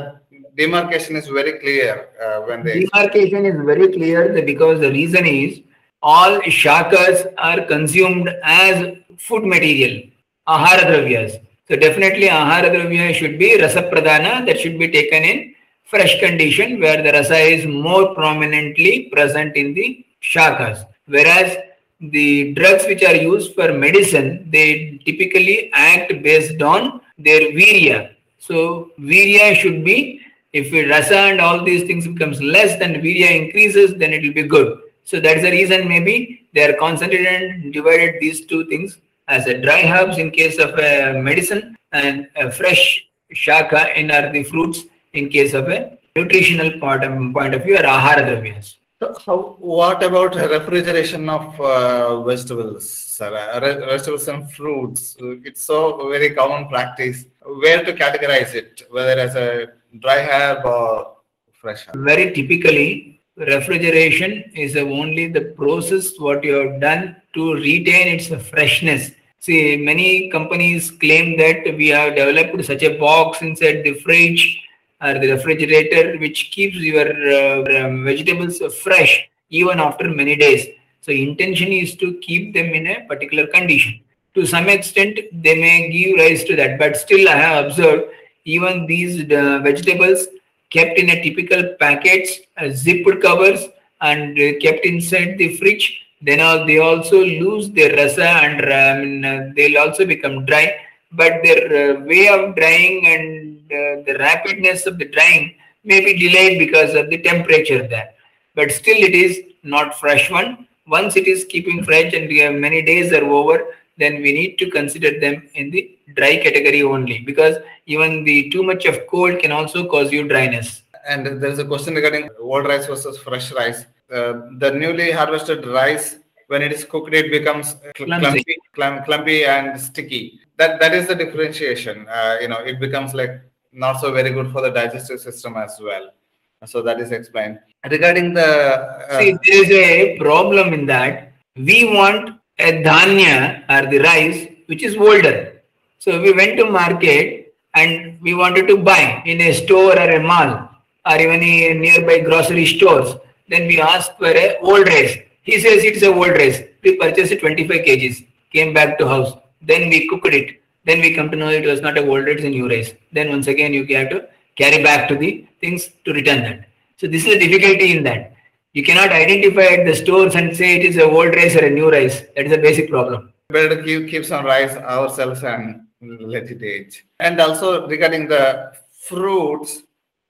demarcation is very clear uh, when they demarcation is very clear because the reason is all shakas are consumed as food material ahara dravyas. So definitely ahara dravya should be rasa pradana that should be taken in fresh condition where the rasa is more prominently present in the shakas. Whereas the drugs which are used for medicine, they typically act based on their virya. So virya should be, if rasa and all these things becomes less, then virya increases, then it will be good. So that's the reason maybe they are concentrated and divided these two things as a dry herbs in case of a medicine and a fresh shaka in are the fruits in case of a nutritional part of, point of view or ahara dravyas. How, what about refrigeration of uh, vegetables, sir? Uh, vegetables and fruits. It's so very common practice. Where to categorize it, whether as a dry herb or fresh herb? Very typically, refrigeration is only the process what you have done to retain its freshness see many companies claim that we have developed such a box inside the fridge or the refrigerator which keeps your uh, um, vegetables fresh even after many days so intention is to keep them in a particular condition to some extent they may give rise to that but still i have observed even these uh, vegetables kept in a typical packets, uh, zipped covers, and uh, kept inside the fridge. Then all, they also lose their rasa and um, uh, they'll also become dry. But their uh, way of drying and uh, the rapidness of the drying may be delayed because of the temperature there. But still, it is not fresh one. Once it is keeping fresh and many days are over, then we need to consider them in the dry category only because even the too much of cold can also cause you dryness. And there is a question regarding old rice versus fresh rice. Uh, the newly harvested rice, when it is cooked, it becomes clumpy, clumpy, clumpy and sticky. That that is the differentiation. Uh, you know, it becomes like not so very good for the digestive system as well. So that is explained. Regarding the uh, see, there is a problem in that we want a dhanya or the rice which is older. So we went to market and we wanted to buy in a store or a mall or even in nearby grocery stores. Then we asked for a old rice. He says it's a old rice. We purchased 25 kgs, came back to house. Then we cooked it. Then we come to know it was not a old rice, it's new rice. Then once again you have to carry back to the things to return that. So this is a difficulty in that. You cannot identify at the stores and say it is a old rice or a new rice. That is a basic problem. Better keep, keep some rice ourselves and let it age. And also regarding the fruits,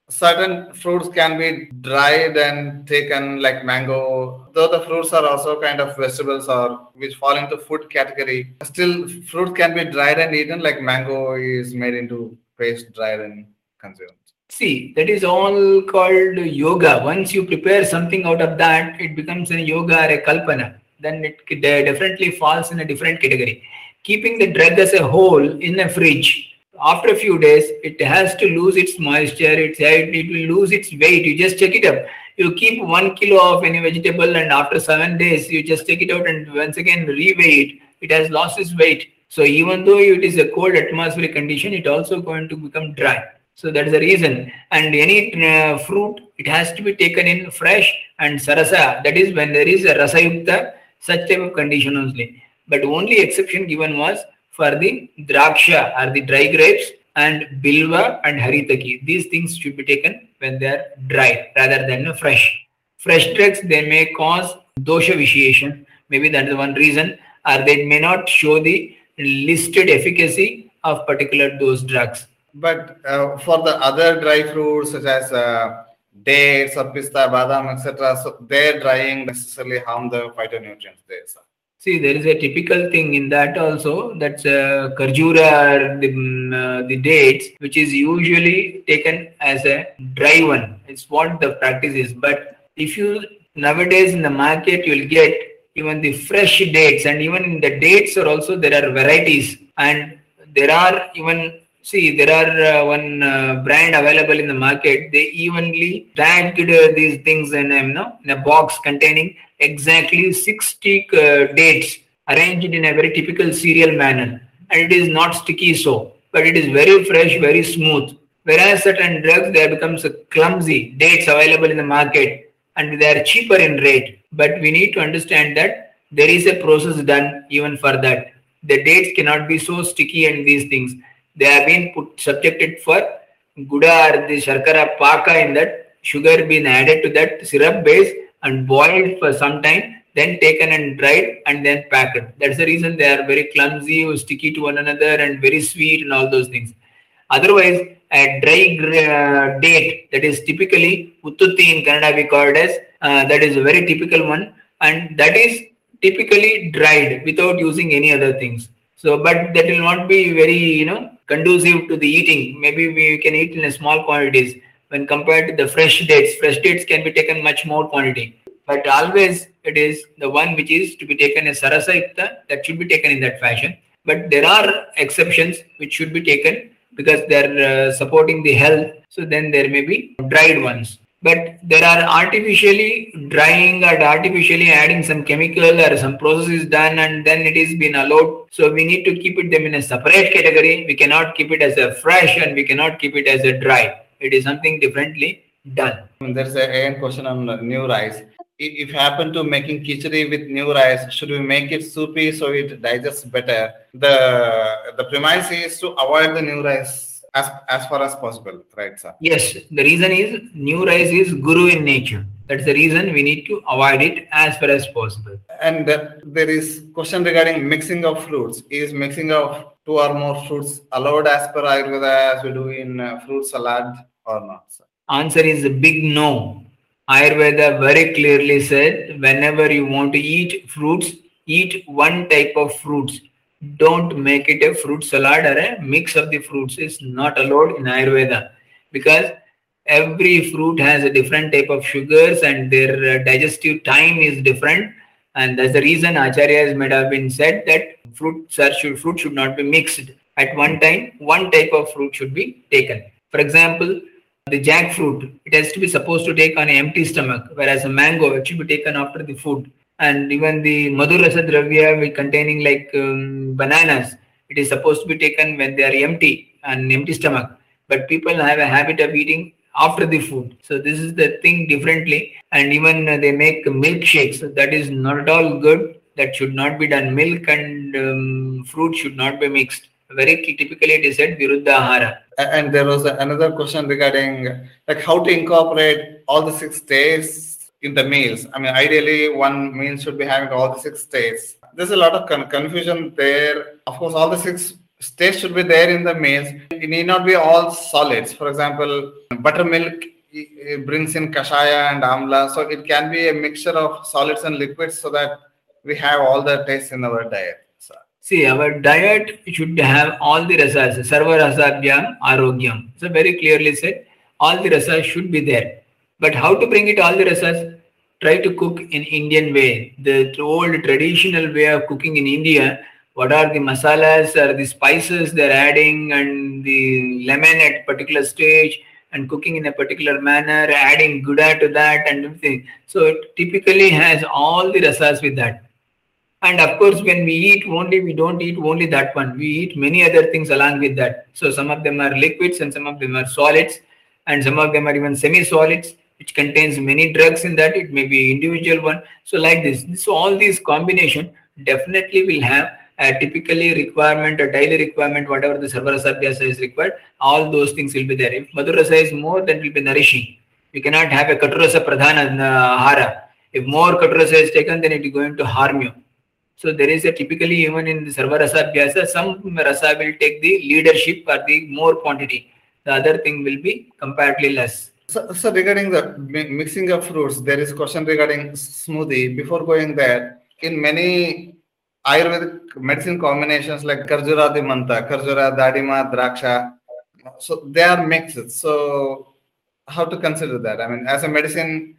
certain fruits can be dried and taken like mango though the fruits are also kind of vegetables or which fall into food category still fruit can be dried and eaten like mango is made into paste dried and consumed See, that is all called yoga. Once you prepare something out of that, it becomes a yoga or a kalpana. Then it definitely falls in a different category. Keeping the drug as a whole in a fridge, after a few days, it has to lose its moisture, it, it will lose its weight. You just check it up. You keep one kilo of any vegetable, and after seven days, you just take it out and once again reweigh it. It has lost its weight. So even though it is a cold atmospheric condition, it also going to become dry. So that is the reason. And any uh, fruit it has to be taken in fresh and sarasa. That is when there is a rasayukta, such type of condition only. But only exception given was for the draksha or the dry grapes and bilva and haritaki. These things should be taken when they are dry rather than fresh. Fresh drugs they may cause dosha vitiation. Maybe that is one reason, or they may not show the listed efficacy of particular those drugs. But uh, for the other dry fruits such as uh, dates or pista, badam, etc., so their drying necessarily harm the phytonutrients there. Sir. See, there is a typical thing in that also. That's uh, karjura, the, um, the dates, which is usually taken as a dry one. It's what the practice is. But if you nowadays in the market, you'll get even the fresh dates, and even in the dates are also there are varieties, and there are even see there are uh, one uh, brand available in the market. They evenly tagged uh, these things in, um, no, in a box containing exactly 60 uh, dates arranged in a very typical serial manner. And it is not sticky so but it is very fresh very smooth. Whereas certain drugs they becomes a clumsy dates available in the market and they are cheaper in rate. But we need to understand that there is a process done even for that. The dates cannot be so sticky and these things. They have been put subjected for guda or the sharkara paka in that sugar being added to that syrup base and boiled for some time, then taken and dried and then packed. That's the reason they are very clumsy or sticky to one another and very sweet and all those things. Otherwise, a dry uh, date that is typically uttutti in Kannada we call it as uh, that is a very typical one and that is typically dried without using any other things. So, but that will not be very you know conducive to the eating. Maybe we can eat in a small quantities when compared to the fresh dates. Fresh dates can be taken much more quantity. But always it is the one which is to be taken as sarasa that should be taken in that fashion. But there are exceptions which should be taken because they're uh, supporting the health. So then there may be dried ones. But there are artificially drying or artificially adding some chemical or some process is done and then it is been allowed. So we need to keep it them in a separate category. We cannot keep it as a fresh and we cannot keep it as a dry it is something differently done. There's a question on new rice. If you happen to making khichdi with new rice, should we make it soupy so it digests better? The the premise is to avoid the new rice as as far as possible, right, sir? Yes. The reason is new rice is guru in nature. That's the reason we need to avoid it as far as possible. And uh, there is question regarding mixing of fruits. Is mixing of two or more fruits allowed as per Ayurveda as we do in uh, fruit salad? Or not? Sir? Answer is a big no. Ayurveda very clearly said whenever you want to eat fruits, eat one type of fruits. Don't make it a fruit salad or a mix of the fruits. It's not allowed in Ayurveda because every fruit has a different type of sugars and their uh, digestive time is different. And that's the reason acharyas might have been said that fruits are should fruit should not be mixed. At one time, one type of fruit should be taken. For example, the jackfruit, it has to be supposed to take on an empty stomach, whereas a mango, it should be taken after the food. And even the madhurasa dravya containing like um, bananas, it is supposed to be taken when they are empty and empty stomach. But people have a habit of eating after the food. So this is the thing differently. And even they make milkshakes. So that is not at all good. That should not be done. Milk and um, fruit should not be mixed very typically it is said viruddha ahara. And there was another question regarding like how to incorporate all the six states in the meals. I mean, ideally, one meal should be having all the six states. There's a lot of con- confusion there. Of course, all the six states should be there in the meals. It need not be all solids. For example, buttermilk brings in kashaya and amla, so it can be a mixture of solids and liquids, so that we have all the tastes in our diet. See, our diet should have all the rasas, sarva rasabhyam arogyam. So very clearly said, all the rasas should be there. But how to bring it all the rasas? Try to cook in Indian way. The old traditional way of cooking in India, what are the masalas or the spices they're adding and the lemon at particular stage and cooking in a particular manner, adding guda to that and everything. So it typically has all the rasas with that and of course, when we eat only, we don't eat only that one. We eat many other things along with that. So some of them are liquids and some of them are solids and some of them are even semi-solids which contains many drugs in that. It may be individual one. So like this. So all these combination definitely will have a typically requirement, a daily requirement, whatever the sarvarasa abhyasa is required, all those things will be there. If madhurasa is more, then it will be nourishing. You cannot have a katurasa pradhana uh, hara. If more katurasa is taken, then it is going to harm you. So there is a typically even in the sarva rasa abhyasa, some rasa will take the leadership or the more quantity. The other thing will be comparatively less. So, so regarding the mi- mixing of fruits, there is question regarding smoothie. Before going there, in many Ayurvedic medicine combinations like Karjura Manta, Karjura, Dadima, Draksha, so they are mixed. So how to consider that? I mean, as a medicine,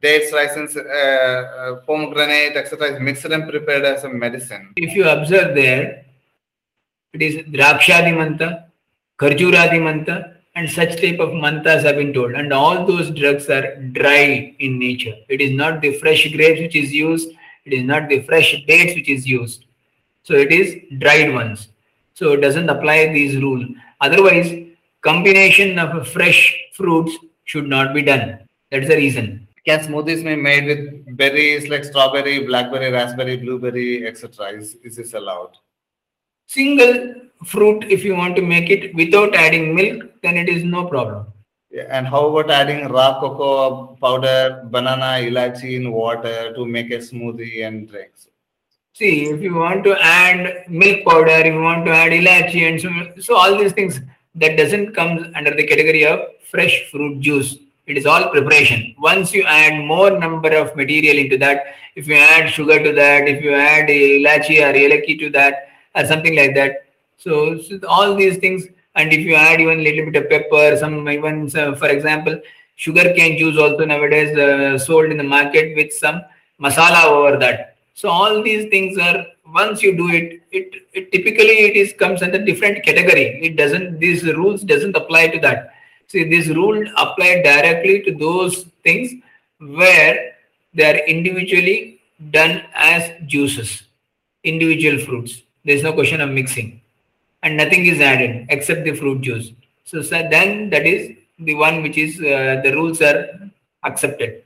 dates, raisins, uh, uh, pomegranate, etc. is mixed and prepared as a medicine. If you observe there, it is Drakshadi Manta, Karjuradi Manta, and such type of mantas have been told. And all those drugs are dry in nature. It is not the fresh grapes which is used, it is not the fresh dates which is used. So it is dried ones. So it doesn't apply these rule. Otherwise, combination of fresh fruits should not be done. That's the reason. Can smoothies be made with berries like strawberry, blackberry, raspberry, blueberry, etc.? Is, is this allowed? Single fruit, if you want to make it without adding milk, then it is no problem. Yeah, and how about adding raw cocoa powder, banana, ilachi in water to make a smoothie and drinks? See, if you want to add milk powder, you want to add ilachi and so, so all these things, that doesn't come under the category of fresh fruit juice. It is all preparation. Once you add more number of material into that, if you add sugar to that, if you add ilachi or elaki to that, or something like that. So, so all these things, and if you add even little bit of pepper, some even uh, for example, sugar cane juice also nowadays uh, sold in the market with some masala over that. So all these things are once you do it, it, it typically it is comes under different category. It doesn't these rules doesn't apply to that. See, this rule applied directly to those things where they are individually done as juices, individual fruits. There is no question of mixing, and nothing is added except the fruit juice. So, so then that is the one which is uh, the rules are accepted.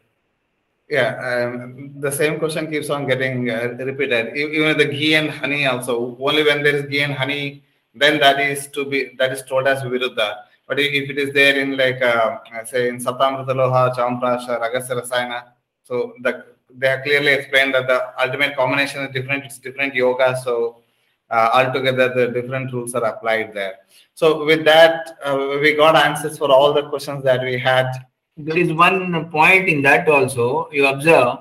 Yeah, um, the same question keeps on getting uh, repeated. Even the ghee and honey also. Only when there is ghee and honey, then that is to be that is told as viruddha. But if it is there in like uh, say in Saptamrita Loha, Champrasha, Agastya Rasayana, so the, they are clearly explained that the ultimate combination is different. It's different yoga. So uh, altogether, the different rules are applied there. So with that, uh, we got answers for all the questions that we had. There is one point in that also. You observe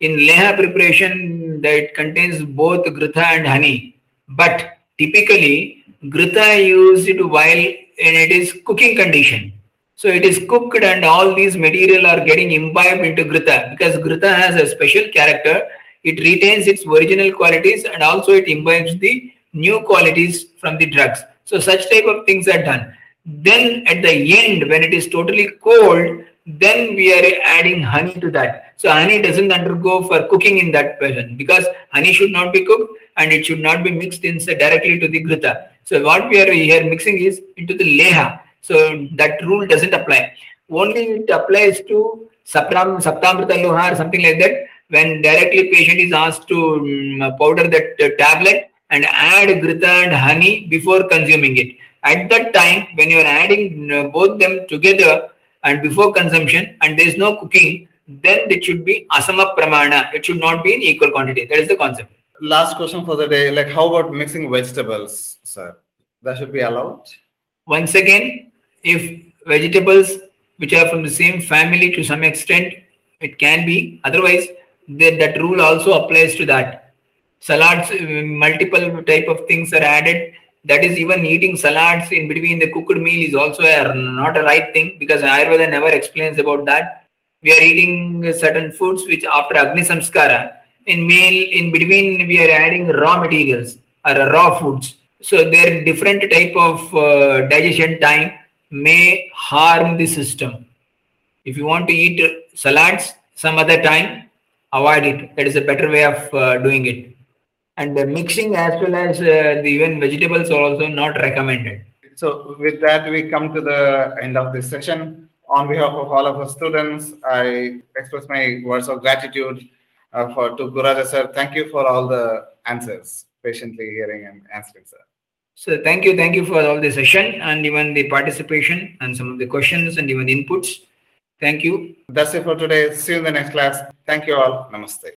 in leha preparation that it contains both gritha and honey, but typically gritha used while and it is cooking condition. So it is cooked and all these material are getting imbibed into gritha because gritha has a special character. It retains its original qualities and also it imbibes the new qualities from the drugs. So such type of things are done. Then at the end, when it is totally cold, then we are adding honey to that. So honey doesn't undergo for cooking in that version because honey should not be cooked and it should not be mixed inside directly to the gritha. So what we are here mixing is into the leha. So that rule doesn't apply. Only it applies to sapram, saptamrita loha or something like that. When directly patient is asked to um, powder that uh, tablet and add gritha and honey before consuming it. At that time, when you are adding uh, both them together and before consumption and there is no cooking, then it should be asama pramana. It should not be in equal quantity. That is the concept. Last question for the day. Like, how about mixing vegetables, sir? That should be allowed. Once again, if vegetables which are from the same family to some extent, it can be. Otherwise, then that rule also applies to that. Salads, uh, multiple type of things are added. That is even eating salads in between the cooked meal is also a, not a right thing because Ayurveda never explains about that. We are eating certain foods which after Agni Samskara, in meal in between we are adding raw materials or raw foods. So their different type of uh, digestion time may harm the system. If you want to eat salads some other time, avoid it. That is a better way of uh, doing it. And the mixing as well as uh, the even vegetables are also not recommended. So, with that, we come to the end of this session. on behalf of all of our students, I express my words of gratitude uh, for to Gururaja sir. Thank you for all the answers, patiently hearing and answering, sir. So thank you, thank you for all the session and even the participation and some of the questions and even the inputs. Thank you. That's it for today. See you in the next class. Thank you all. Namaste.